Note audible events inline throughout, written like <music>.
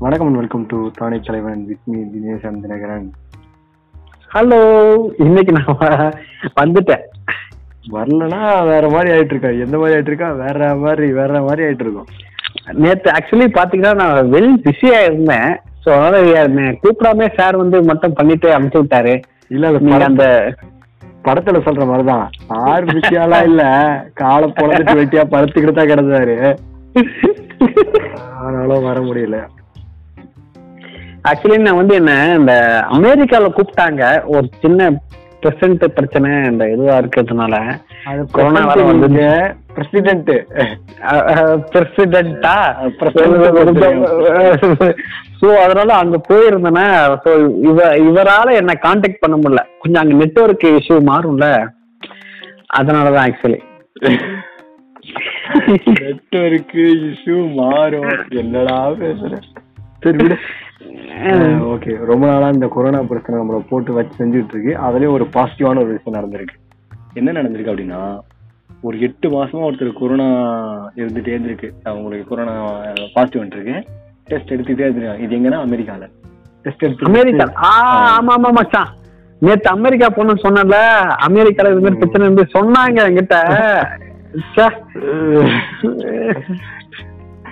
வணக்கம் and welcome to தானே தலைவன் with me Dinesh Dinakaran hello இன்னைக்கு நான் வந்துட்டேன். வரலனா வேற மாதிரி ஆயிட்டு இருக்கா எந்த மாதிரி ஆயிட்டு இருக்கா வேற மாதிரி வேற மாதிரி ஆயிட்டு இருக்கும் நேத்து ஆக்சுவலி பாத்தீங்கன்னா நான் வெல் பிஸியா இருந்தேன். ஸோ அதனால கூப்பிடாம சார் வந்து மட்டும் பண்ணிட்டு அனுப்பிச்சு விட்டாரு. இல்ல நீங்க அந்த படத்துல சொல்ற மாதிரிதான். ஆறு விஷயம்லாம் இல்ல. காலை பொழந்துட்டு வெட்டியா படுத்துக்கிட்டு தான் கிடந்தாரு. <laughs> ஆனாலும் வர முடியல. ஆக்சுவலி நான் வந்து என்ன இந்த அமெரிக்கால கூப்பிட்டாங்க. ஒரு சின்ன பிரசன்ட் பிரச்சனை இந்த இதுவா இருக்கிறதுனால. கொரோனா வேற வந்தது. President பிரசிடென்டா President. ஸோ அதனால அங்க போயிருந்தேன்னா ஸோ இவ இவரால என்ன காண்டாக்ட் பண்ண முடியல. கொஞ்சம் அங்க நெட்வொர்க் இஷ்யூ மாறும்ல. அதனாலதான் ஆக்சுவலி நெட்வொர்க்கு இஷ்யூ மாறும். என்னடா பேசுற? சரி விடு. ஓகே. ரொம்ப நாளா இந்த கொரோனா பிரச்சனை நம்மள போட்டு வச்சு செஞ்சுட்டு இருக்கு அதுலயும் ஒரு பாசிட்டிவான ஒரு விஷயம் நடந்திருக்கு. என்ன நடந்திருக்கு அப்படின்னா ஒரு எட்டு மாசமா ஒருத்தர் கொரோனா இருந்துட்டே இருந்திருக்கு. அவங்களுக்கு கொரோனா பாசிட்டிவ் வந்துருக்கு டெஸ்ட் எடுத்துட்டே இருந்திருக்காங்க. இது எங்கன்னா அமெரிக்கால. டெஸ்ட் எடுத்து அமெரிக்கா. ஆ ஆமா ஆமா மச்சான். நேத்து அமெரிக்கா போகணும்னு சொன்னல அமெரிக்கால இது மாதிரி பிரச்சனை இருந்து சொன்னாங்க என்கிட்ட. <laughs>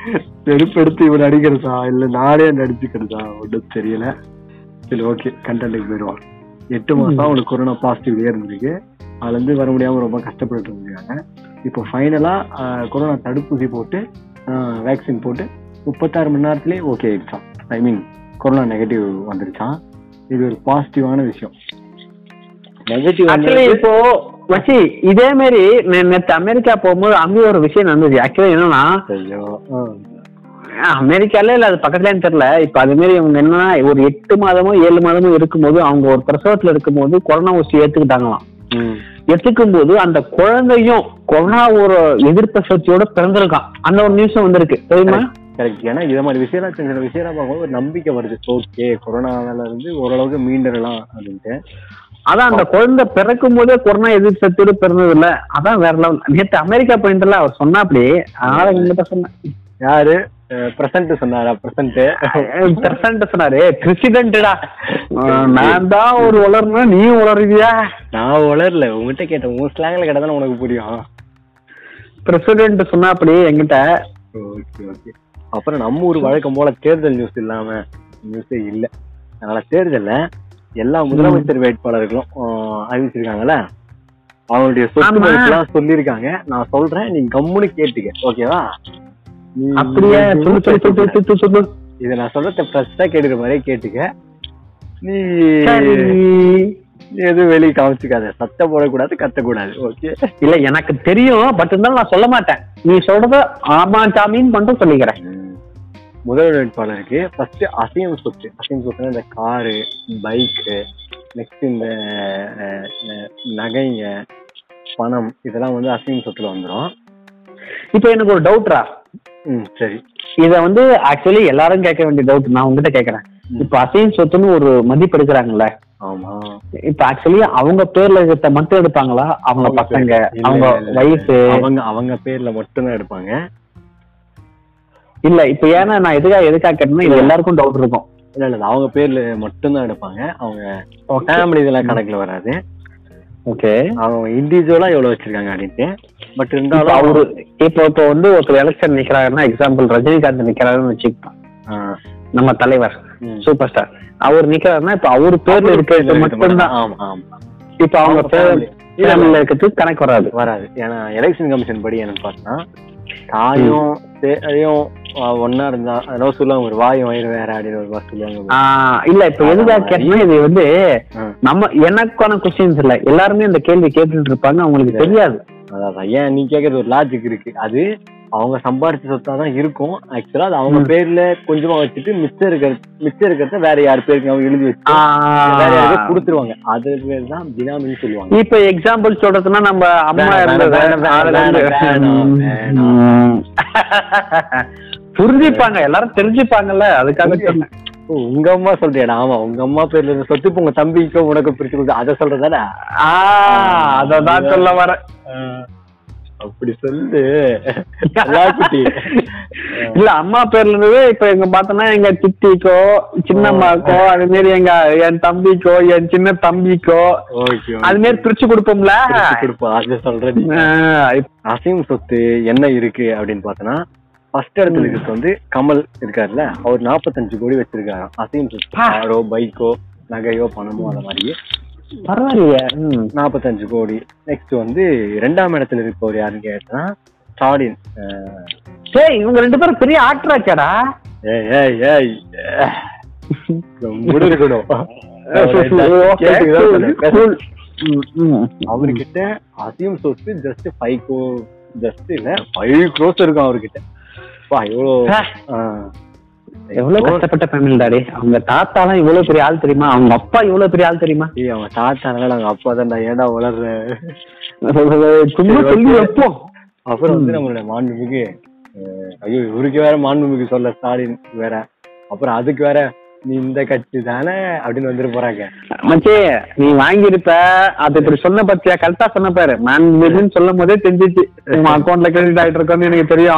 ச்சே. செருப்பு எடுத்து இவன் அடிக்கிறதா? இல்ல நானே நடிச்சுக்கிறதா ஒன்றும் தெரியல. சரி ஓகே கண்டென்ட்டுக்கு போயிடுவான் எட்டு மாசம் அவனுக்கு கொரோனா பாசிட்டிவ்லயே இருந்திருக்கு. அதுல இருந்து வர முடியாம ரொம்ப கஷ்டப்பட்டு இருந்திருக்காங்க. இப்போ ஃபைனலா கொரோனா தடுப்பூசி போட்டு வேக்சின் போட்டு முப்பத்தாறு மணி நேரத்திலே ஓகே ஆயிடுச்சான் ஐ மீன் கொரோனா நெகட்டிவ் வந்துருச்சான் இது ஒரு பாசிட்டிவான விஷயம். நெகட்டிவ் இப்போ வச்சி இதே மாதிரி நே- நேத்து அமெரிக்கா போகும்போது அங்க ஒரு விஷயம் நடந்தது ஆக்சுவலி என்னன்னா. அமெரிக்கால இல்ல அது பக்கத்துலன்னு தெரியல. இப்ப அது மாதிரி இவங்க என்னன்னா ஒரு எட்டு மாதமோ ஏழு மாதமோ இருக்கும்போது அவங்க ஒரு பிரசவத்துல இருக்கும்போது கொரோனா ஊசி ஏத்துக்கிட்டாங்களாம். ம். ஏத்துக்கும் போது அந்த குழந்தையும் கொரோனா ஒரு எதிர்ப்பு சக்தியோட பிறந்திருக்கான். அந்த ஒரு நியூஸ் வந்திருக்கு. தெரியுமா? கரெக்ட் ஏன்னா இது மாதிரி விஷயம் சின்ன சின்ன விஷயம் பார்க்கும்போது ஒரு நம்பிக்கை வருது. ஓகே கொரோனால இருந்து ஓரளவுக்கு மீண்டறலாம் அப்படின்ட்டு. அதான் அந்த குழந்தை பிறக்கும் போதே கொரோனா எதிர்ப்பு சக்தியோட பிறந்தது இல்ல அதான் வேற லெவல் நேத்து அமெரிக்கா போயிட்டுல அவர் சொன்னா அப்படி அதனால உங்ககிட்ட சொன்னேன். யாரு? பிரசன்ட் சொன்னாரா? பிரசன்ட். பிரசன்ட் சொன்னாரு. பிரசிடென்டா நான் தான் ஒரு வளரணும்னா நீயும் வளருவியா நான் வளரல உங்ககிட்ட கேட்டேன். உங்க ஸ்லாங்ல கேட்டா உனக்கு புரியும். பிரசிடென்ட் சொன்னா அப்படி என்கிட்ட ஓகே ஓகே. அப்புறம் நம்ம ஊர் வழக்கம் போல தேர்தல் நியூஸ் இல்லாம நியூஸே இல்ல. அதனால தேர்தல்ல எல்லா முதலமைச்சர் வேட்பாளர்களும் அறிவிச்சிருக்காங்கல்ல? அவங்களுடைய சொத்து. மதிப்பெல்லாம் சொல்லியிருக்காங்க. நான் சொல்றேன் நீ கம்முன்னு கேட்டுக்க ஓகேவா? அப்படியே? இதை நான் சொல்றத ஃப்ரெஷ்ஷா கேட்டுக்கிற மாதிரியே கேட்டுக்க. நீ எதுவும் வெளியே காமிச்சுக்காத சத்த போடக்கூடாது கத்தக்கூடாது ஓகே? இல்ல எனக்கு தெரியும் பட் இருந்தாலும் நான் சொல்ல மாட்டேன். நீ சொல்றத ஆமா சாமின்னு மட்டும் சொல்லிக்கிறேன். முதல் வேட்பாளருக்கு ஃபர்ஸ்ட் அசையம் சொத்து அசையம் சொத்துனா இந்த காரு பைக்கு நெக்ஸ்ட் இந்த நகைங்க பணம் இதெல்லாம் வந்து அசையம் சொத்துல வந்துடும் இப்போ எனக்கு ஒரு டவுட்ரா ம் சரி. இத வந்து ஆக்சுவலி எல்லாரும் கேட்க வேண்டிய டவுட் நான் உங்ககிட்ட கேக்குறேன் ம். இப்ப அசைன் சொத்துன்னு ஒரு மதிப்பு எடுக்கிறாங்கல்ல ஆமா. இப்ப ஆக்சுவலி அவங்க பேர்ல இருக்கிறத மட்டும் எடுப்பாங்களா? அவங்க பசங்க அவங்க. வயசு. அவங்க அவங்க பேர்ல மட்டும்தான் எடுப்பாங்க. இல்ல இப்ப ஏன்னா நான் எதுக்காக எதுக்காக கேட்டேன்னா இது எல்லாருக்கும் டவுட் இருக்கும். இல்ல இல்ல அவங்க பேர்ல மட்டும்தான் எடுப்பாங்க. அவங்க ஃபேமிலி இதெல்லாம் கணக்குல வராது. ஓகே அவங்க இண்டிவிஜுவலா எவ்வளவு வச்சிருக்காங்க அப்படின்ட்டு. பட் இருந்தாலும் அவரு இப்ப இப்ப வந்து ஒருத்தர் எலெக்ஷன் நிக்கிறாருன்னா எக்ஸாம்பிள் ரஜினிகாந்த் நிக்கிறாருன்னு வச்சுக்கலாம் ஆ, நம்ம தலைவர். சூப்பர் ஸ்டார் அவர் நிக்கிறாருன்னா இப்ப அவர் பேர்ல இருக்கிறது மட்டும்தான். ஆமா ஆமா. இப்ப அவங்க அவங்க பேர் family. இல்ல, ஃபேமிலில இருக்கிறது கணக்கு வராது. வராது. ஏன்னா எலெக்ஷன் கமிஷன் படி என்னன்னு பார்த்தா தாயும் ஒன்னா இருந்தா அதனால சொல்லுவாங்க ஒரு வாயும் வயிறு வேற அப்படின்னு ஒரு சொல்லுவாங்க. இல்ல இப்ப எதுக்காக கேட்டேன்னா இது வந்து. நம்ம எனக்கான கொஸ்டின்ஸ் இல்ல. எல்லாருமே இந்த கேள்வி கேட்டுட்டு இருப்பாங்க அவங்களுக்கு தெரியாது. அதான் ஏன் நீ கேக்குறது ஒரு லாஜிக் இருக்கு. அது அவங்க சம்பாரிச்ச சொத்தா தான் இருக்கும். ஆக்சுவலா அது அவங்க. பேர்ல கொஞ்சமா வச்சுட்டு மிச்சம் இருக்கிற மிச்சம் இருக்கிறத வேற யார் பேருக்கு அவங்க எழுதி வச்சு வேற யாருக்கு கொடுத்துருவாங்க. அது பேர் தான் பினாமின்னு சொல்லுவாங்க. இப்ப எக்ஸாம்பிள் சொல்றதுன்னா நம்ம அம்மா <laughs> இருந்து-. புரிஞ்சுப்பாங்க எல்லாரும் தெரிஞ்சுப்பாங்கல்ல அதுக்காக சொன்னேன். உங்க அம்மா சொல்றியாடா? ஆமா உங்க அம்மா பேர்ல இருந்த சொத்து உங்க தம்பிக்கும் உனக்கு பிரிச்சு கொடுத்து அதை சொல்றதாடா ஆஹ் அததான் சொல்ல வரேன். அப்படி சொல்லு. இல்ல அம்மா பேர்ல இருந்தது இப்ப எங்க பார்த்தோம்னா எங்க சித்திக்கோ சின்னம்மாக்கோ அது மாரி எங்க என் தம்பிக்கோ என் சின்ன தம்பிக்கோ அது மாரி பிரிச்சு கொடுப்போம்ல? கொடுப்பா அது இப்ப- அசீம் சொத்து என்ன இருக்கு அப்படின்னு பார்த்தோன்னா ஃபர்ஸ்ட் இடத்துல இருக்கிறது வந்து கமல் இருக்காருல்ல. அவர் நாற்பத்தஞ்சு கோடி வச்சிருக்காரு. அசீம் சொத்து ஆ. காரோ பைக்கோ நகையோ பணமோ அந்த மாதிரி பரவாயில்லையே. நாற்பத்தஞ்சு கோடி. நெக்ஸ்ட் வந்து ரெண்டாம் இடத்துல இருப்பவர் யாருன்னு கேட்டா ஸ்டாலின். டேய் இவங்க ரெண்டு பேரும் பெரிய ஆக்டர் ஆச்சாடா? ஏய் ஏய் ஏய் முடிக்கணும் அவர்கிட்ட அசீம் சொத்து ஜஸ்ட் ஃபைவ் கோ ஜஸ்ட் இல்ல ஃபைவ் க்ரோஸ் இருக்கும் அவர்கிட்ட. பா எவ்வளோ ஆ. எவ்வளவு கஷ்டப்பட்ட ஃபேமிலி டாடி? அவங்க தாத்தாலாம் இவ்வளவு பெரிய ஆள் தெரியுமா? அவங்க அப்பா இவ்வளவு பெரிய ஆள் தெரியுமா? ஏய் அவன் தாத்தானால நாங்க அப்பா தான்டா. ஏன்டா வளர்ற சும்மா சொல்லி. வைப்போம் அப்புறம் வந்து நம்மளோட மாண்புமிகு ஐயோ இவருக்கு வேற மாண்புமிகு சொல்ல ஸ்டாலின் வேற. அப்புறம் அதுக்கு வேற நீ இந்த கட்சி தானே அப்படின்னு வந்துட்டு போறாங்க. மச்சி நீ வாங்கியிருப்ப அது இப்படி சொன்ன பத்தியா? கரெக்டா சொன்ன பாரு. நான் இதுன்னு சொல்லும் போதே தெரிஞ்சிச்சு. உங்க அக்கௌண்ட்ல கிரெடிட் ஆயிட்டு இருக்கோன்னு எனக்கு தெரியும்.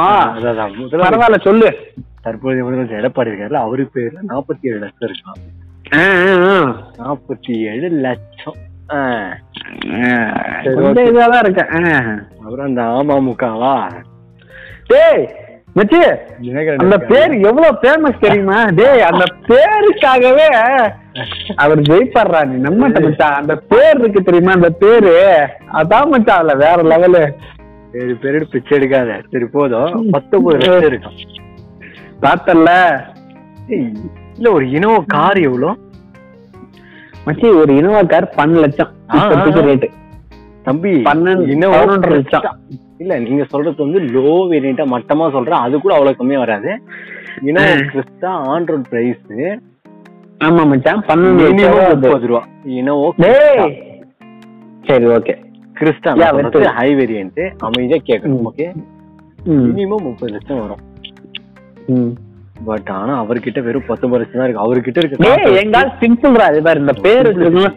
பரவாயில்ல சொல்லு. தற்போதைய முதலமைச்சர் எடப்பாடி இருக்காருல்ல அவரு பேர்ல நாற்பத்தி ஏழு லட்சம் இருக்கான். நாற்பத்தி ஏழு லட்சம். இதாதான் இருக்கேன். அப்புறம் அந்த அமமுகவா? டேய் மச்சி அந்த. பேர் எவ்வளவு ஃபேமஸ் தெரியுமா? டேய் அந்த பேருக்காகவே அவர் ஜெயிப்பாடுறா நீ. நம்ம மச்சான் அந்த பேர் இருக்கு தெரியுமா? அந்த பேரு. அதான் மச்சான் அதுல வேற லெவலு ஏழு பேரு பிச்சை எடுக்காத. சரி போதும். பத்தொன்பது லட்சம் இருக்கான் பார்த்தல இல்ல ஒரு இனோவா கார் எவ்வளோ? மச்சி ஒரு இனோவா கார் பன்னெண்டு லட்சம். ரேட்டு தம்பி பன்னெண்டு- லட்சம். இல்ல நீங்க சொல்றது வந்து லோ வேரியண்டா மட்டமா சொல்றேன் அது கூட அவ்வளவு கம்மியா வராது இனோவா ஆ. கிறிஸ்டா ஆண்ட்ராய்ட் பிரைஸ் ஆமா மச்சான் பன்னெண்டு. முப்பது ரூபா இனோவா சரி ஓகே கிறிஸ்டா. ஹை வேரியன்ட் அமைதியா கேட்கணும். ஓகே மினிமம் முப்பது லட்சம் வரும் ம். பட் ஆனா அவர்கிட்ட வெறும் பத்தொன்பது லட்சம் தான் இருக்கு. அவர்கிட்ட இருக்க எங்கால் சிம்பிள்ரா இது பாரு இந்த பேர்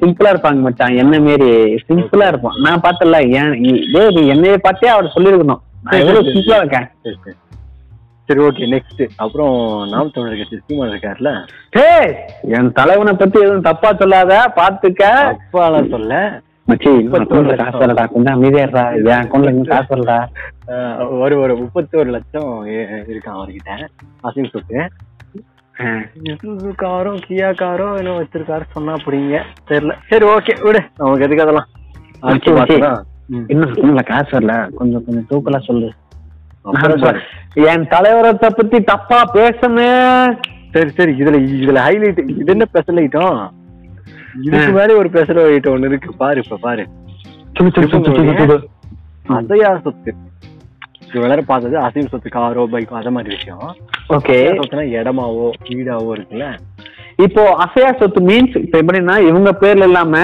சிம்பிளா இருப்பாங்க மச்சான். என்ன மாரி சிம்பிளா இருப்பான். நான் பார்த்தல ஏன் என்னைய பார்த்தே அவர் சொல்லிருக்கணும். நான் எவ்வளவு சிம்பிளா இருக்கேன். சரி, ஓகே நெக்ஸ்ட் அப்புறம் நாம் தமிழர் கட்சி சீமான் இருக்காருல்ல என் தலைவனை பத்தி எதுவும் தப்பா சொல்லாத பாத்துக்க. அப்பாலாம் சொல்ல. மச்சி இன்னும் அக்கௌண்ட்ல காசு வரடா கொஞ்சம் அமைதியா இருடா என் அக்கௌண்ட்ல இன்னும் காசு வரடா அஹ், ஒரு ஒரு முப்பத்தோரு லட்சம் இ- இருக்கான் அவர்கிட்ட. அசிங் சொத்து காரோ கியா காரோ என்ன வச்சிருக்காரு சொன்னா அப்படிங்க தெரியல சரி ஓகே விடு. நமக்கு எதுக்கு அதெல்லாம். இன்னும் அக்கௌண்ட்ல காசு வரல. கொஞ்சம் கொஞ்சம் தூக்கலா சொல்லு. என் தலைவரத்தை பத்தி தப்பா பேசணும் சரி சரி இதுல இதுல ஹைலைட் இது என்ன ஸ்பெஷல் ஐட்டம் இதுக்கு. மேலே ஒரு ஸ்பெஷல் ஐட்டம் ஒண்ணு இருக்கு. பாரு இப்ப பாரு. அசையா சொத்து. நேரம் பார்த்தது அசையும் சொத்து காரோ பைக்கோ அத மாதிரி விஷயம். ஓகே. சொத்துனா இடமாவோ வீடாவோ இருக்குல்ல. இப்போ அசையா சொத்து மீன்ஸ் இப்ப எப்படின்னா இவங்க பேர்ல இல்லாம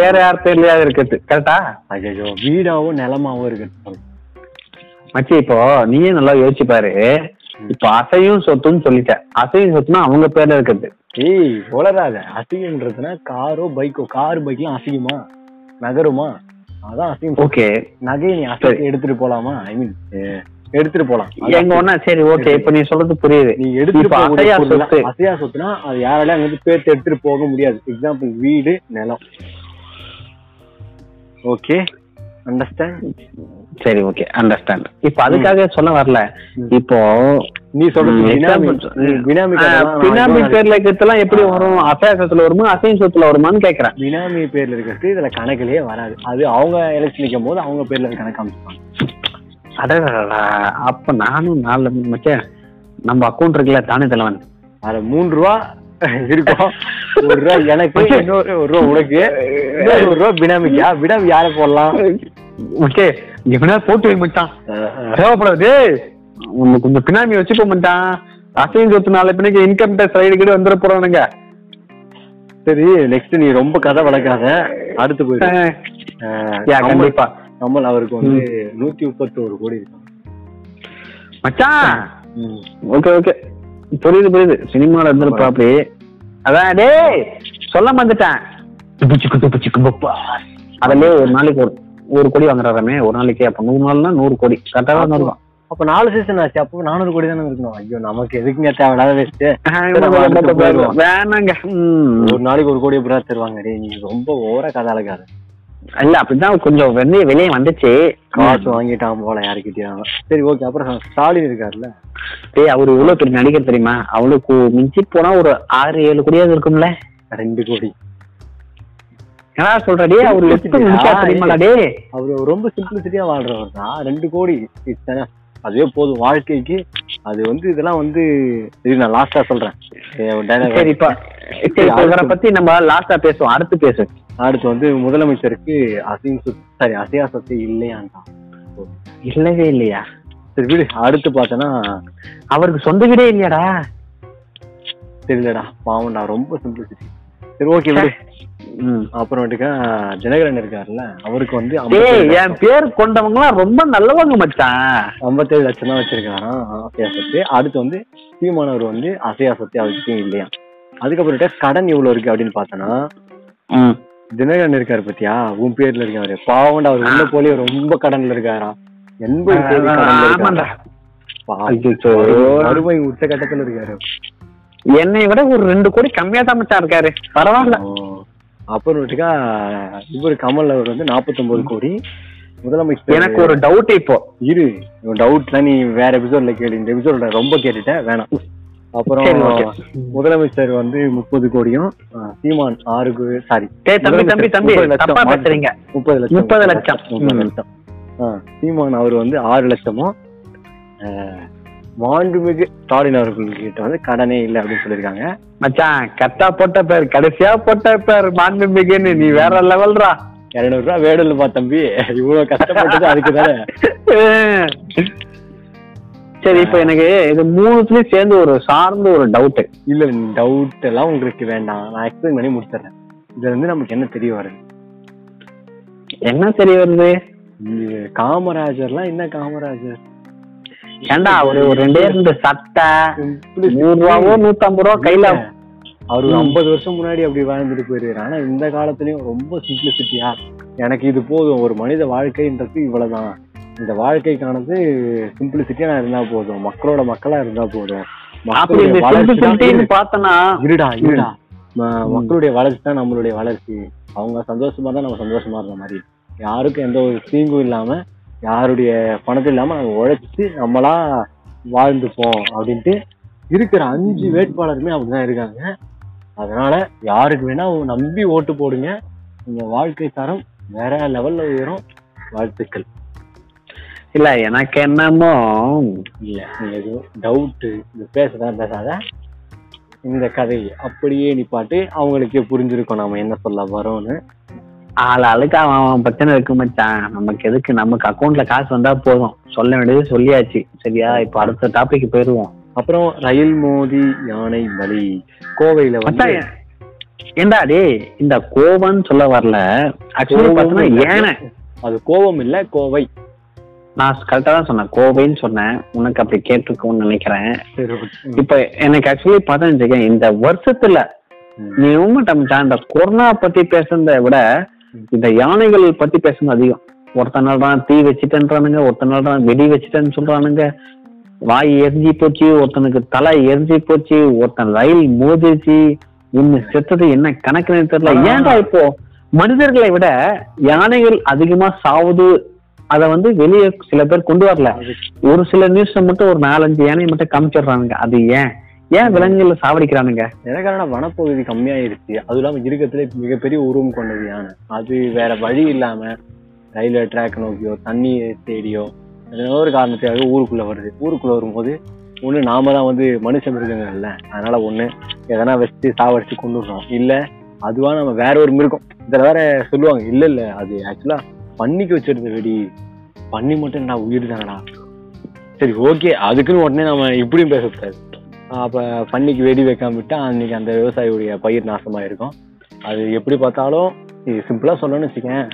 வேற யார் பேர்லயாவது இருக்குது கரெக்டா ஐயோ வீடாவோ நிலமாவோ இருக்கு மச்சி இப்போ நீயே நல்லா யோசிச்சு பாரு. இப்போ அசையும் சொத்துன்னு சொல்லிட்ட. அசையும் சொத்துனா அவங்க பேர்ல இருக்குது ஏய் உளராத அசிங்கம்ன்றதுன்னா காரோ பைக்கோ. கார் பைக்லாம் அசிங்கமா? நகருமா? அதான் அசிங்கம். ஓகே. நகையை நீ அசைக்கு எடுத்துட்டு போலாமா? ஐ மீன் எடுத்துட்டு போலாம். எங்க ஒண்ணா? சரி ஓகே இப்போ நீ சொல்றது புரியுது. நீ எடுத்துட்டு அசையா சொத்துனா அது யாராலையும் அங்க இருந்து பேர்த்து எடுத்துட்டு போக முடியாது. எக்ஸாம்பிள் வீடு நிலம். ஓகே அண்டர்ஸ்டாண்ட் சரி ஓகே அண்டர்ஸ்டாண்ட் இப்போ அதுக்காக சொல்ல வரல. இப்போ நீ பினாமி பேர்ல இருக்கிறதுலாம் எப்படி வரும்? அசையா சொத்துல வருமா? அசையும் சொத்துல வருமான்னு கேக்குறேன். பினாமி பேர்ல இருக்கிறது இதுல கணக்குலயே வராது. அது அவங்க எலெக்ஷன் நிற்கும் போது அவங்க பேர்ல கணக்கு அடடடா அப்ப நானும் நாலு மச்சே நம்ம அக்கௌண்ட் இருக்குல்ல தானே தலைவன் அதுல மூணு ரூபா இருக்கும் ஒரு ரூபா எனக்கு இன்னொரு ஒரு ரூபா உனக்கு ஒரு ரூபா பினாமிக்கா பினாமி யாரை போடலாம் ஓகே இவனா போட்டு வை மச்சான் தேவைப்படாது கொஞ்சம் பினாமி வச்சுக்கோ மச்சான். அசையும் சொத்து நாளை பின்னைக்கு இன்கம் டேக்ஸ் ரைடு கிட்ட வந்துட போறானுங்க. சரி நெக்ஸ்ட் நீ ரொம்ப கதை வளர்க்காத. அடுத்து போயிடு. கண்டிப்பா. கமல் அவருக்கு வந்து நூத்தி முப்பத்தோரு கோடி இருக்கும் மச்சான். Okay okay. புரியுது புரியுது. சினிமால இருந்திருப்பா அப்படி அதான் டேய் சொல்ல புப்பா. அதுலயே ஒரு நாளைக்கு ஒரு ஒரு கோடி வாங்குறாராமே. ஒரு நாளைக்கு அப்ப நூறு நாள்னா நூறு கோடி. கரெக்டா தான் இருக்கும் அப்ப நாலு சீசன் ஆச்சு. அப்போ நானூறு கோடி தானே இருக்கணும் ஐயோ நமக்கு எதுக்குங்க தேவையில்லாத வேஸ்ட் வேணாங்க. ஒரு நாளைக்கு ஒரு கோடி எப்படா தருவாங்க? டேய் நீ ரொம்ப ஓவரா கதை அழகாது இல்ல அப்படிதான் கொஞ்சம் வெளியே வெளியே வந்துச்சு. காசு வாங்கிட்டான் போல யாருக்கிட்டயும் சரி ஓகே அப்புறம் ஸ்டாலின் இருக்காருல்ல? டேய் அவரு இவ்வளவு பெரிய நடிகர் தெரியுமா? அவளுக்கு மிஞ்சி போனா ஒரு ஆறு ஏழு கோடியாவது இருக்கும்ல? ரெண்டு கோடி. என்ன சொல்றடி அவரு தெரியுமாடா டே அவரு ரொம்ப சிம்பிளிசிட்டியா வாழ்றவர் தான் ரெண்டு கோடி. அதுவே போதும். வாழ்க்கைக்கு அது வந்து இதெல்லாம் வந்து சரி நான் லாஸ்டா சொல்றேன். ஏ, ஒரு dialogue. சரி இப்ப சரி இப்ப இவரை பத்தி நம்ம லாஸ்டா பேசுவோம். அடுத்து பேசு அடுத்து வந்து முதலமைச்சருக்கு அசையும் சாரி அசையா சொத்து இல்லையான்ட்டான் இல்லவே இல்லையா? சரி விடு. அடுத்து பார்த்தோன்னா அவருக்கு சொந்த வீடே இல்லையாடா? தெரியலடா. பாவம்டா ரொம்ப சிம்பிளிசிட்டி சரி ஓகே விடு. அப்புறமேட்டுக்கா தினகரன் இருக்காருல்ல அவருக்கு வந்து என் பேர் கொண்டவங்க எல்லாம் ரொம்ப நல்லவங்க மச்சான். ஐம்பத்தேழு லட்சம் தான் வச்சிருக்காராம் அசையா சொத்து அடுத்து வந்து சீமானவர் வந்து அசையா சொத்து அவர்கிட்டயும் இல்லையா? அதுக்கப்புறமேட்டு கடன் எவ்வளவு இருக்கு அப்படின்னு பார்த்தோன்னா. தினகரன் இருக்காரு பத்தியா? உன் பேர்ல இருக்காரு. பாவம்டா அவர் உள்ள போலயே ரொம்ப கடன்ல எண்பது. இருக்காரா பாவம். அச்சச்சோ. வறுமை உச்ச கட்டத்துல இருக்காரு. என்னை விட ஒரு ரெண்டு கோடி கம்மியா தான் மச்சான் இருக்காரு. பரவாயில்ல. அப்புறமேட்டுக்கா இவர் கமல் அவர் வந்து 49 கோடி. முதலமைச்சர் எனக்கு ஒரு டவுட் இப்போ. இரு டவுட்லாம் நீ வேற எபிசோட்ல கேளு. இந்த எபிசோட்ல ரொம்ப கேட்டுட்ட வேணாம். அப்புறம். முதலமைச்சர் வந்து முப்பது கோடியும் சீமான் ஆறு சாரி தம்பி தம்பி தம்பி முப்பது லட்சம். முப்பது லட்சம். சீமான் அவர் வந்து ஆறு லட்சமும் மாண்புமிகு ஸ்டாலின் அவர்கள்கிட்ட வந்து கடனே இல்லை அப்படின்னு சொல்லியிருக்காங்க. மச்சான் கரெக்டா போட்ட பேர் கடைசியா போட்ட பேர் மாண்புமிகுன்னு நீ வேற லெவல்ரா. இருநூறு ரூபா வேடல்ப்பா தம்பி. இவ்வளவு கஷ்டப்பட்டது அதுக்கு தானே. சரி இப்ப எனக்கு இது மூணுத்துலயும் சேர்ந்து ஒரு சார்ந்த ஒரு டவுட் இல்ல டவுட் எல்லாம் உங்களுக்கு வேண்டாம். நான் எக்ஸ்பிளைன் பண்ணி முடிச்சிடுறேன். இதுல இருந்து நமக்கு என்ன தெரிய வருது? என்ன தெரிய வருது? இது காமராஜர்லாம் என்ன காமராஜர்? ஏண்டா ஒரு ஒரு ரெண்டே ரெண்டு சட்டை நூறு ரூபாவோ நூத்தம்பது ரூபா கையில அவர். ஐம்பது வருஷம் முன்னாடி அப்படி வாழ்ந்துட்டு போயிருக்காரு. ஆனா இந்த காலத்துலயும் ரொம்ப சிம்பிளிசிட்டியா எனக்கு இது போதும். ஒரு மனித வாழ்க்கைன்றது இவ்வளவுதான். இந்த வாழ்க்கைக்கானது சிம்பிளிசிட்டியா நான் இருந்தா போதும். மக்களோட மக்களா இருந்தா போதும். இருடா இருடா. மக்களுடைய வளர்ச்சி தான் நம்மளுடைய வளர்ச்சி. அவங்க சந்தோஷமா தான் நம்ம சந்தோஷமா இருந்த மாதிரி. யாருக்கும் எந்த ஒரு தீங்கும் இல்லாம யாருடைய பணத்தும் இல்லாம நம்ம உழைச்சு நம்மளா வாழ்ந்துப்போம் அப்படின்ட்டு இருக்கிற அஞ்சு வேட்பாளருமே அப்படிதான் இருக்காங்க. அதனால யாருக்கு வேணா நம்பி ஓட்டு போடுங்க. உங்க வாழ்க்கை தரம் வேற லெவல்ல உயரும். வாழ்த்துக்கள். இல்ல எனக்கு என்னமோ இல்ல நீங்க எதுவும் டவுட்டு இது பேசதான் பேசாத. இந்த கதையை அப்படியே நிப்பாட்டு அவங்களுக்கே புரிஞ்சிருக்கும். நாம என்ன சொல்ல வரோம்னு. ஆள் ஆளுக்கு அவன் அவன் பிரச்சனை இருக்கு மச்சான். நமக்கு எதுக்கு? நமக்கு அக்கௌண்ட்ல காசு வந்தா போதும். சொல்ல வேண்டியது சொல்லியாச்சு. சரியா? இப்ப அடுத்த டாபிக் போயிருவோம் அப்புறம் ரயில் மோதி யானை பலி கோவையில வந்து ஏண்டா டேய் இந்த கோவம்னு சொல்ல வரல. ஆக்சுவலி கோவம் இல்ல. ஏனை அது கோபம் இல்ல கோவை. நான் கரெக்டா தான் சொன்னேன். கோவைன்னு சொன்னேன். உனக்கு அப்படி கேட்டிருக்கோம்னு நினைக்கிறேன். இப்ப எனக்கு ஆக்சுவலி வச்சுக்கேன் இந்த வருஷத்துல. நீ உண்மைட்ட மச்சான். இந்த கொரோனா பத்தி பேசுறத விட இந்த யானைகள் பத்தி பேசுறது அதிகம். ஒருத்தன் நாள்தான் தீ வச்சுட்டேன்றானுங்க ஒருத்தன் நாள்தான் வெடி வச்சுட்டேன்னு சொல்றானுங்க. வாய் எரிஞ்சு போச்சு ஒருத்தனுக்கு தலை எரிஞ்சு போச்சு ஒருத்தன் ரயில் மோதிச்சு இன்னும் செத்தது என்ன கணக்குன்னு தெரியல. ஏன்டா இப்போ? மனிதர்களை விட யானைகள் அதிகமா சாவுது அத வந்து வெளியே சில பேர் கொண்டு வரல. ஒரு சில நியூஸ்ல மட்டும் ஒரு நாலஞ்சு யானையை மட்டும் காமிச்சிடுறானுங்க. அது ஏன்? ஏன் விலங்குகள் சாவடிக்கிறானுங்க? எனக்கான வனப்பகுதி கம்மியாயிருச்சு. அதுவும் இல்லாம இருக்கிறதுல மிகப்பெரிய உருவம் கொண்டது யானை. அது வேற வழி இல்லாம ரயில்வே ட்ராக் நோக்கியோ தண்ணி தேடியோ ஏதோ ஒரு காரணத்துக்காக ஊருக்குள்ள வருது. ஊருக்குள்ள வரும்போது ஒண்ணு நாம தான் வந்து மனுஷ மிருகங்கள்ல அதனால ஒண்ணு எதனா வச்சு சாவடிச்சு கொண்டு வரோம் இல்ல அதுவா நம்ம வேற ஒரு மிருகம். இதுல வேற சொல்லுவாங்க இல்ல இல்ல அது ஆக்சுவலா பன்னிக்கு வச்சிருந்த வெடி. பன்னி மட்டும் நான் உயிர் தானடா? சரி ஓகே அதுக்குன்னு உடனே நம்ம இப்படியும் பேசக்கூடாது. அப்ப பன்னிக்கு வெடி வைக்காம விட்டா அன்னைக்கு அந்த விவசாயியுடைய பயிர் நாசமா இருக்கும் அது எப்படி பார்த்தாலும் இது சிம்பிளா சொல்லணும்னு வச்சுக்கேன்.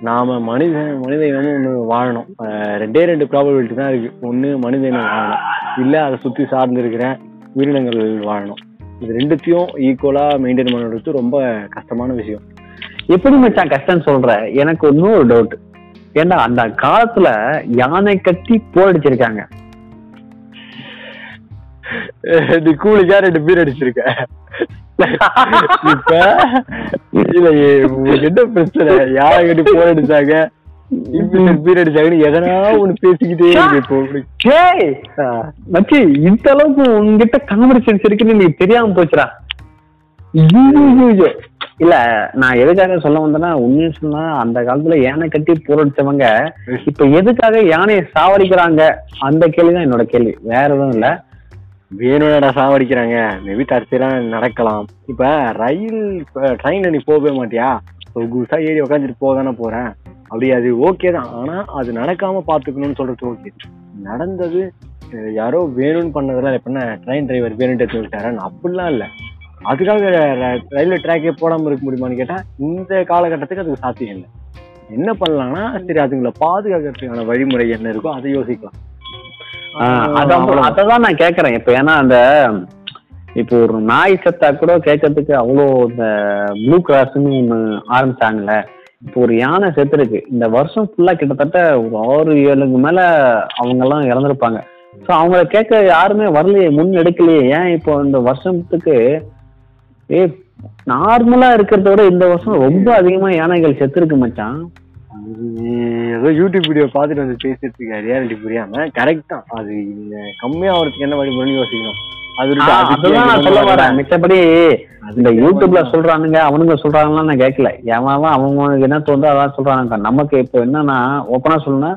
நாம மனித மனித இனமும் ஒண்ணு வாழணும் ரெண்டே ரெண்டு ப்ராபபிலிட்டி தான் இருக்கு. ஒண்ணு மனித இனம் வாழணும். இல்ல அதை சுத்தி சார்ந்து இருக்கிற உயிரினங்கள் வாழணும். இது ரெண்டுத்தையும் ஈக்குவலா மெயின்டைன் பண்ணுறது ரொம்ப கஷ்டமான விஷயம். எப்படி மச்சான் கஷ்டம்னு சொல்ற? எனக்கு இன்னும் ஒரு டவுட் ஏன்டா அந்த காலத்துல யானை கட்டி போர் அடிச்சிருக்காங்க. <laughs> நீ கூலிக்கா ரெண்டு பீர் அடிச்சிருக்க. இப்ப இல்ல என்ன பிரச்சனை? யாரை கட்டி போர் அடிச்சாங்க? பீர் அடிச்சாங்கன்னு எதனா ஒண்ணு பேசிக்கிட்டே இருக்கு இப்போ. மச்சி இந்த அளவுக்கு உங்ககிட்ட கான்வர்சேஷன் இருக்குன்னு நீ தெரியாம போச்சுடா. இல்ல நான் எதுக்காக சொல்ல வந்தேன்னா உண்மையை சொன்னா அந்த காலத்துல யானை கட்டி போரடிச்சவங்க இப்ப எதுக்காக யானையை சாவடிக்கிறாங்க? அந்த கேள்விதான் என்னோட கேள்வி. வேற எதுவும் இல்ல. வேணும்னடா சாவடிக்கிறாங்க. மேபி தற்செயலாம் நடக்கலாம். இப்ப ரயில் ட்ரெயின்ல நீ போகவே மாட்டியா? ஒரு குசா ஏறி உட்காந்துட்டு போக தானே போறேன். அப்படி அது ஓகே தான். ஆனா அது நடக்காம பாத்துக்கணும்னு சொல்றது ஓகே நடந்தது யாரோ வேணும்னு பண்ணதெல்லாம் எப்படின்னா ட்ரெயின் டிரைவர் வேணும்ட்டு எடுத்து அப்படிலாம் இல்ல. அதுக்காக ர- ரயில்வே ட்ராக்கே போடாம இருக்க முடியுமான்னு கேட்டா இந்த காலகட்டத்துக்கு அதுக்கு சாத்தியம் இல்லை. என்ன பண்ணலாம்னா சரி அதுங்களை பாதுகாக்கிறதுக்கான வழிமுறை என்ன இருக்கோ அதை யோசிக்கலாம். அதான். அததான் நான் கேக்குறேன். இப்ப ஏன்னா அந்த இப்போ ஒரு நாய் செத்தா கூட கேட்கறதுக்கு அவ்வளோ இந்த ப்ளூ கிராஸ்ன்னு ஒண்ணு ஆரம்பிச்சாங்கல்ல. இப்போ ஒரு யானை செத்துருக்கு. இந்த வருஷம் ஃபுல்லா கிட்டத்தட்ட ஒரு ஆறு ஏழுக்கு மேல அவங்க எல்லாம் இறந்துருப்பாங்க. ஸோ அவங்கள கேட்க யாருமே வரலையே முன் எடுக்கலையே ஏன் இப்போ இந்த வருஷத்துக்கு ஏ நார்மலா இருக்கிறத விட இந்த வருஷம் ரொம்ப அதிகமா யானைகள் செத்துருக்கு மச்சான். ஏதோ யூடியூப் வீடியோ பார்த்துட்டு வந்து பேசிட்டு இருக்க ரியாலிட்டி புரியாம. கரெக்ட் தான். அது கம்மியா வரதுக்கு என்ன வழிமுறைன்னு யோசிக்கணும். மிச்சபடி இந்த யூடியூப்ல? சொல்றானுங்க அவனுங்க சொல்றாங்கலாம் நான் கேட்கல. எவன் அவங்களுக்கு என்ன தோணுதோ அதான் சொல்றாங்க நமக்கு இப்போ என்னன்னா ஓப்பனா சொல்லணும்னா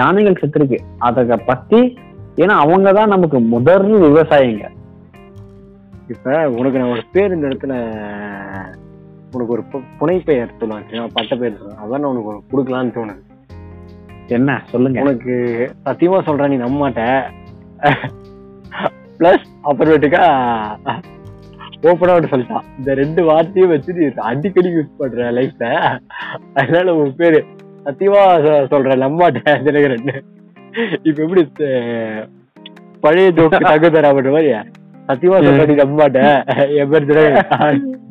யானைகள் செத்துருக்கு அதை பத்தி ஏன்னா அவங்க தான் நமக்கு முதல் விவசாயிங்க. இப்ப உனக்கு நான் ஒரு பேர் இந்த இடத்துல உனக்கு ஒரு பு- புனைப்பெயர் சொல்லுவாங்க பட்ட பேர் சொல்லுவேன் அதான் உனக்கு கொடுக்கலான்னு தோணுது. என்ன? சொல்லுங்க. உனக்கு சத்தியமா சொல்றேன் நீ நம்ப மாட்ட பிளஸ் அப்புறமேட்டுக்கா ஓப்பனா ஒன்று சொல்லிட்டான். இந்த ரெண்டு வார்த்தையும் வச்சு நீ அடிக்கடி யூஸ் பண்ற லைஃப்ல அதனால உன் பேரு சத்தியமா சொ- சொல்றேன் நம்ப மாட்டேன் தினகரன் இப்ப எப்படி பழைய ஜோக்கு தங்க தரா பண்ற மாதிரி சத்தியமா சொல்றேன் நீ நம்ப மாட்டேன் என் பேர் தினகரன் மச்சே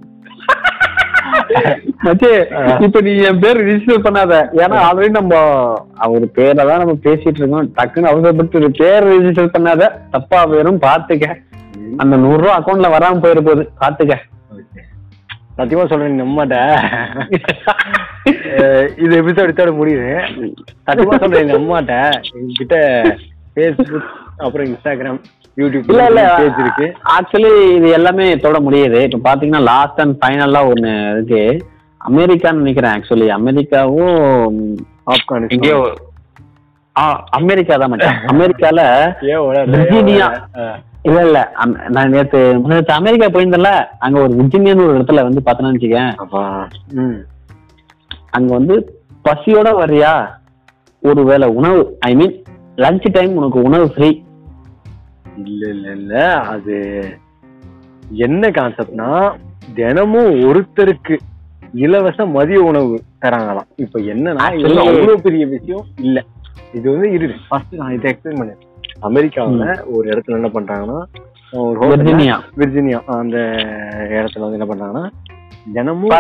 இப்ப நீ என் பேர் ரிஜிஸ்டர் பண்ணாத. ஏன்னா ஆல்ரெடி நம்ம அவர் பேரை தான் நம்ம பேசிட்டு இருக்கோம். டக்குன்னு அவசரப்பட்டு பேர் ரிஜிஸ்டர் பண்ணாத. தப்பா போயிரும் பாத்துக்க. அந்த நூறு ரூபா அக்கௌண்ட்ல வராம போயிரு போகுது. பாத்துக்க. சத்தியமா சொல்றேன் நீ நம்ப மாட்டேன் அஹ் இது எபிசோட் முடியுது. சத்தியமா சொல்றேன் நீ நம்ப மாட்டேன் என்கிட்ட <laughs> ஃபேஸ்புக் அப்புறம் இன்ஸ்டாகிராம் யூடியூப் இல்ல இல்ல. இருக்கு. ஆக்சுவலி இது எல்லாமே தொட முடியுது. இப்ப பாத்தீங்கன்னா லாஸ்ட் அண்ட் ஃபைனலா ஒண்ணு இருக்கு. அமெரிக்கான்னு நினைக்கிறேன் ஆக்சுவலி அமெரிக்காவும் ஆப்கானிஸ்தான் அமெரிக்கா தான் <laughs> அமெரிக்கால? விர்ஜீனியா. இல்ல இல்ல. நான் நேத்து நேத்து அமெரிக்கா போயிருந்தேன்ல அங்க ஒரு விர்ஜீனியான்னு ஒரு இடத்துல வந்து பார்த்தேன்னு வச்சுக்கேன். அப்பா. ம். அங்க வந்து பசியோட வர்றியா? ஒரு வேளை உணவு. ஐ மீன் லஞ்ச் டைம் உனக்கு உணவு ஃப்ரீ இல்ல இல்ல இல்ல அது என்ன கான்செப்ட்னா தினமும் ஒருத்தருக்கு இலவச மதிய உணவு தராங்களாம். இப்ப என்னன்னா அவ்வளவு பெரிய விஷயம் இல்ல. இது வந்து இரு ஃபர்ஸ்ட் நான் இதை எக்ஸ்பிளைன் பண்ணேன். அமெரிக்காவுல ஒரு இடத்துல என்ன பண்றாங்கன்னா விர்ஜீனியா விர்ஜீனியா அந்த இடத்துல வந்து என்ன பண்றாங்கன்னா தினமும்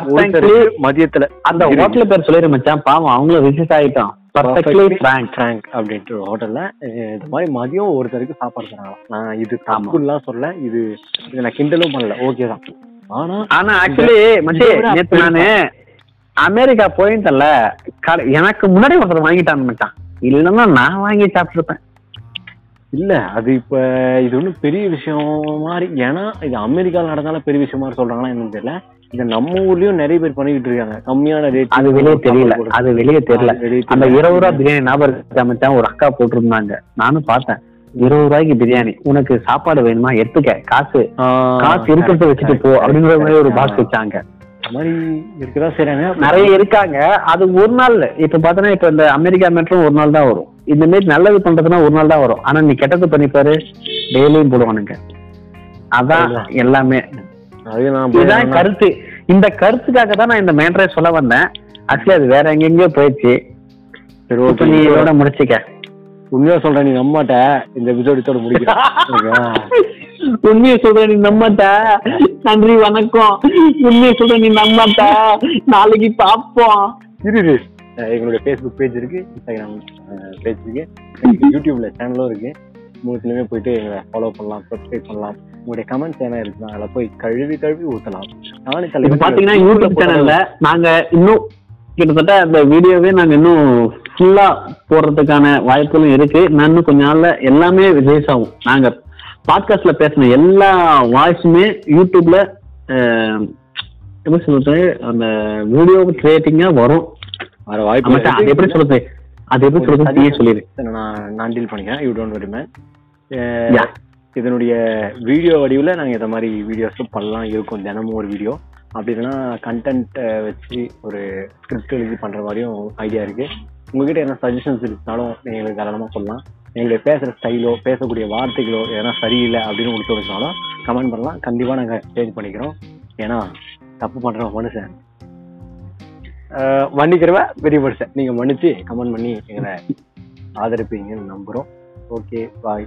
மதியத்துல அந்த ஹோட்டல் பேர் மச்சான். பாவம் அவங்களும் ரிஜிஸ்ட் ஆயிட்டோம் பர்ஃபெக்ட்லி ஃப்ராங்க் ஃப்ராங்க் அப்படின்ற ஒரு ஹோட்டல்ல இந்த மாதிரி மதியம் ஒருத்தருக்கு சாப்பாடு தராங்களாம். நான் இது தப்புலாம் சொல்ல இது இது நான் கிண்டலும் பண்ணல. ஓகே தான். ஆனா ஆனா ஆக்சுவலி இதை நேத்து நானு அமெரிக்கா போயிருந்தேன்ல. கட- எனக்கு முன்னாடி ஒருத்தர் வாங்கிட்டான் மச்சான் இல்லைன்னா நான் வாங்கி சாப்பிட்டுருப்பேன். இல்ல அது இப்ப இது ஒண்ணும் பெரிய விஷயம் மாதிரி ஏன்னா இது அமெரிக்கால நடந்தாலும் பெரிய விஷயம் மாதிரி சொல்றாங்களா என்னன்னு தெரியல. இது நம்ம ஊர்லயும் நிறைய பேர் பண்ணிக்கிட்டு இருக்காங்க. கம்மியான ரேட் அது வெளியே தெரியல. அது வெளியே தெரியல. அந்த இருபது ரூபா பிரியாணி ஞாபகம் இருக்கா. மச்சான் ஒரு அக்கா போட்டிருந்தாங்க. நானும் பார்த்தேன். இருபது ரூபாய்க்கு பிரியாணி. உனக்கு சாப்பாடு வேணுமா? எடுத்துக்க. காசு. காசு இருக்கிறத வச்சுட்டு போ அப்படிங்கிற மாதிரி ஒரு பாக்ஸ் வச்சாங்க. நிறைய இருக்காங்க. அது ஒரு நாள் இப்ப பாத்தீங்கன்னா இப்ப இந்த அமெரிக்கா மெட்ரோ ஒரு நாள் தான் வரும். இந்த மாதிரி நல்லது பண்றதுன்னா ஒரு நாள் தான் வரும். ஆனா நீ கெட்டது பண்ணிப்பாரு டெய்லியும் போடுவானுங்க. அதான் எல்லாமே. இதுதான் கருத்து. இந்த கருத்துக்காக தான் நான் இந்த மேட்டரை சொல்ல வந்தேன். ஆக்சுவலி அது வேற எங்கெங்கயோ போயிடுச்சு. சரி ஓகே நீ இதோட முடிச்சுக்க. உண்மையா சொல்றேன் நீ நம்ப மாட்ட இந்த எபிசோட் முடிக்கிறேன்? உண்மையை சொல்ற நீ நம்மாட்ட. நன்றி வணக்கம். உண்மையை சொல்ற நீ நம்மாட்ட. நாளைக்கு பாப்போம் இரு இரு. அஹ் எங்களுடைய ஃபேஸ்புக் பேஜ் இருக்கு இன்ஸ்டாகிராம் பேஜ் இருக்கு. யூடியூப்ல சேனலும் இருக்கு. மூணுத்துலயுமே போயிட்டு எங்களை ஃபாலோ பண்ணலாம் சப்ஸ்கிரைப் பண்ணலாம். உங்களுடைய கமெண்ட்ஸ் என்ன இருக்குன்னா அதில் போய் கழுவி கழுவி ஊத்தலாம். நானே இப்ப தலைவர் பாத்தீங்கன்னா யூடியூப் சேனல்ல நாங்க இன்னும் கிட்டத்தட்ட அந்த வீடியோவே நாங்க இன்னும் ஃபுல்லா போடுறதுக்கான வாய்ப்புகளும் இருக்கு. நான் இன்னும் கொஞ்ச நாள்ல எல்லாமே ரிலீஸ் ஆகும். நாங்க பாட்காஸ்ட்ல பேசின எல்லா வாய்ஸுமே யூடியூப்ல எப்படி சொல்றது? அந்த வீடியோ கிரியேட்டிங்கா வரும். வர வாய்ப்பு எப்படி சொல்றது? அது எப்படி சொல்றது நீயே சொல்லிடு. நான் நான் டீல் பண்ணிக்கிறேன். You don't worry man. இதனுடைய வீடியோ வடிவில் நாங்கள் இந்த மாதிரி வீடியோஸும் பண்ணலாம். இருக்கும். தினமும் ஒரு வீடியோ அப்படி இல்லைன்னா கண்டென்ட் வச்சு ஒரு ஸ்கிரிப்ட் எழுதி பண்ணுற மாதிரியும் ஐடியா இருக்குது உங்ககிட்ட என்ன சஜஷன்ஸ் இருந்தாலும் நீங்கள் எங்களுக்கு தாராளமாக சொல்லலாம். எங்களுடைய பேசுகிற ஸ்டைலோ பேசக்கூடிய வார்த்தைகளோ எதனா சரியில்லை அப்படின்னு உங்களுக்கு தோணுச்சுனாலும் கமெண்ட் பண்ணலாம். கண்டிப்பாக நாங்கள் சேஞ்ச் பண்ணிக்கிறோம். ஏன்னா தப்பு பண்ணுறோம் மனுஷன். அஹ் மன்னிக்கிறவ பெரிய மனுஷன் நீங்கள் மன்னிச்சு கமெண்ட் பண்ணி எங்களை ஆதரிப்பீங்கன்னு நம்புகிறோம் ஓகே பாய்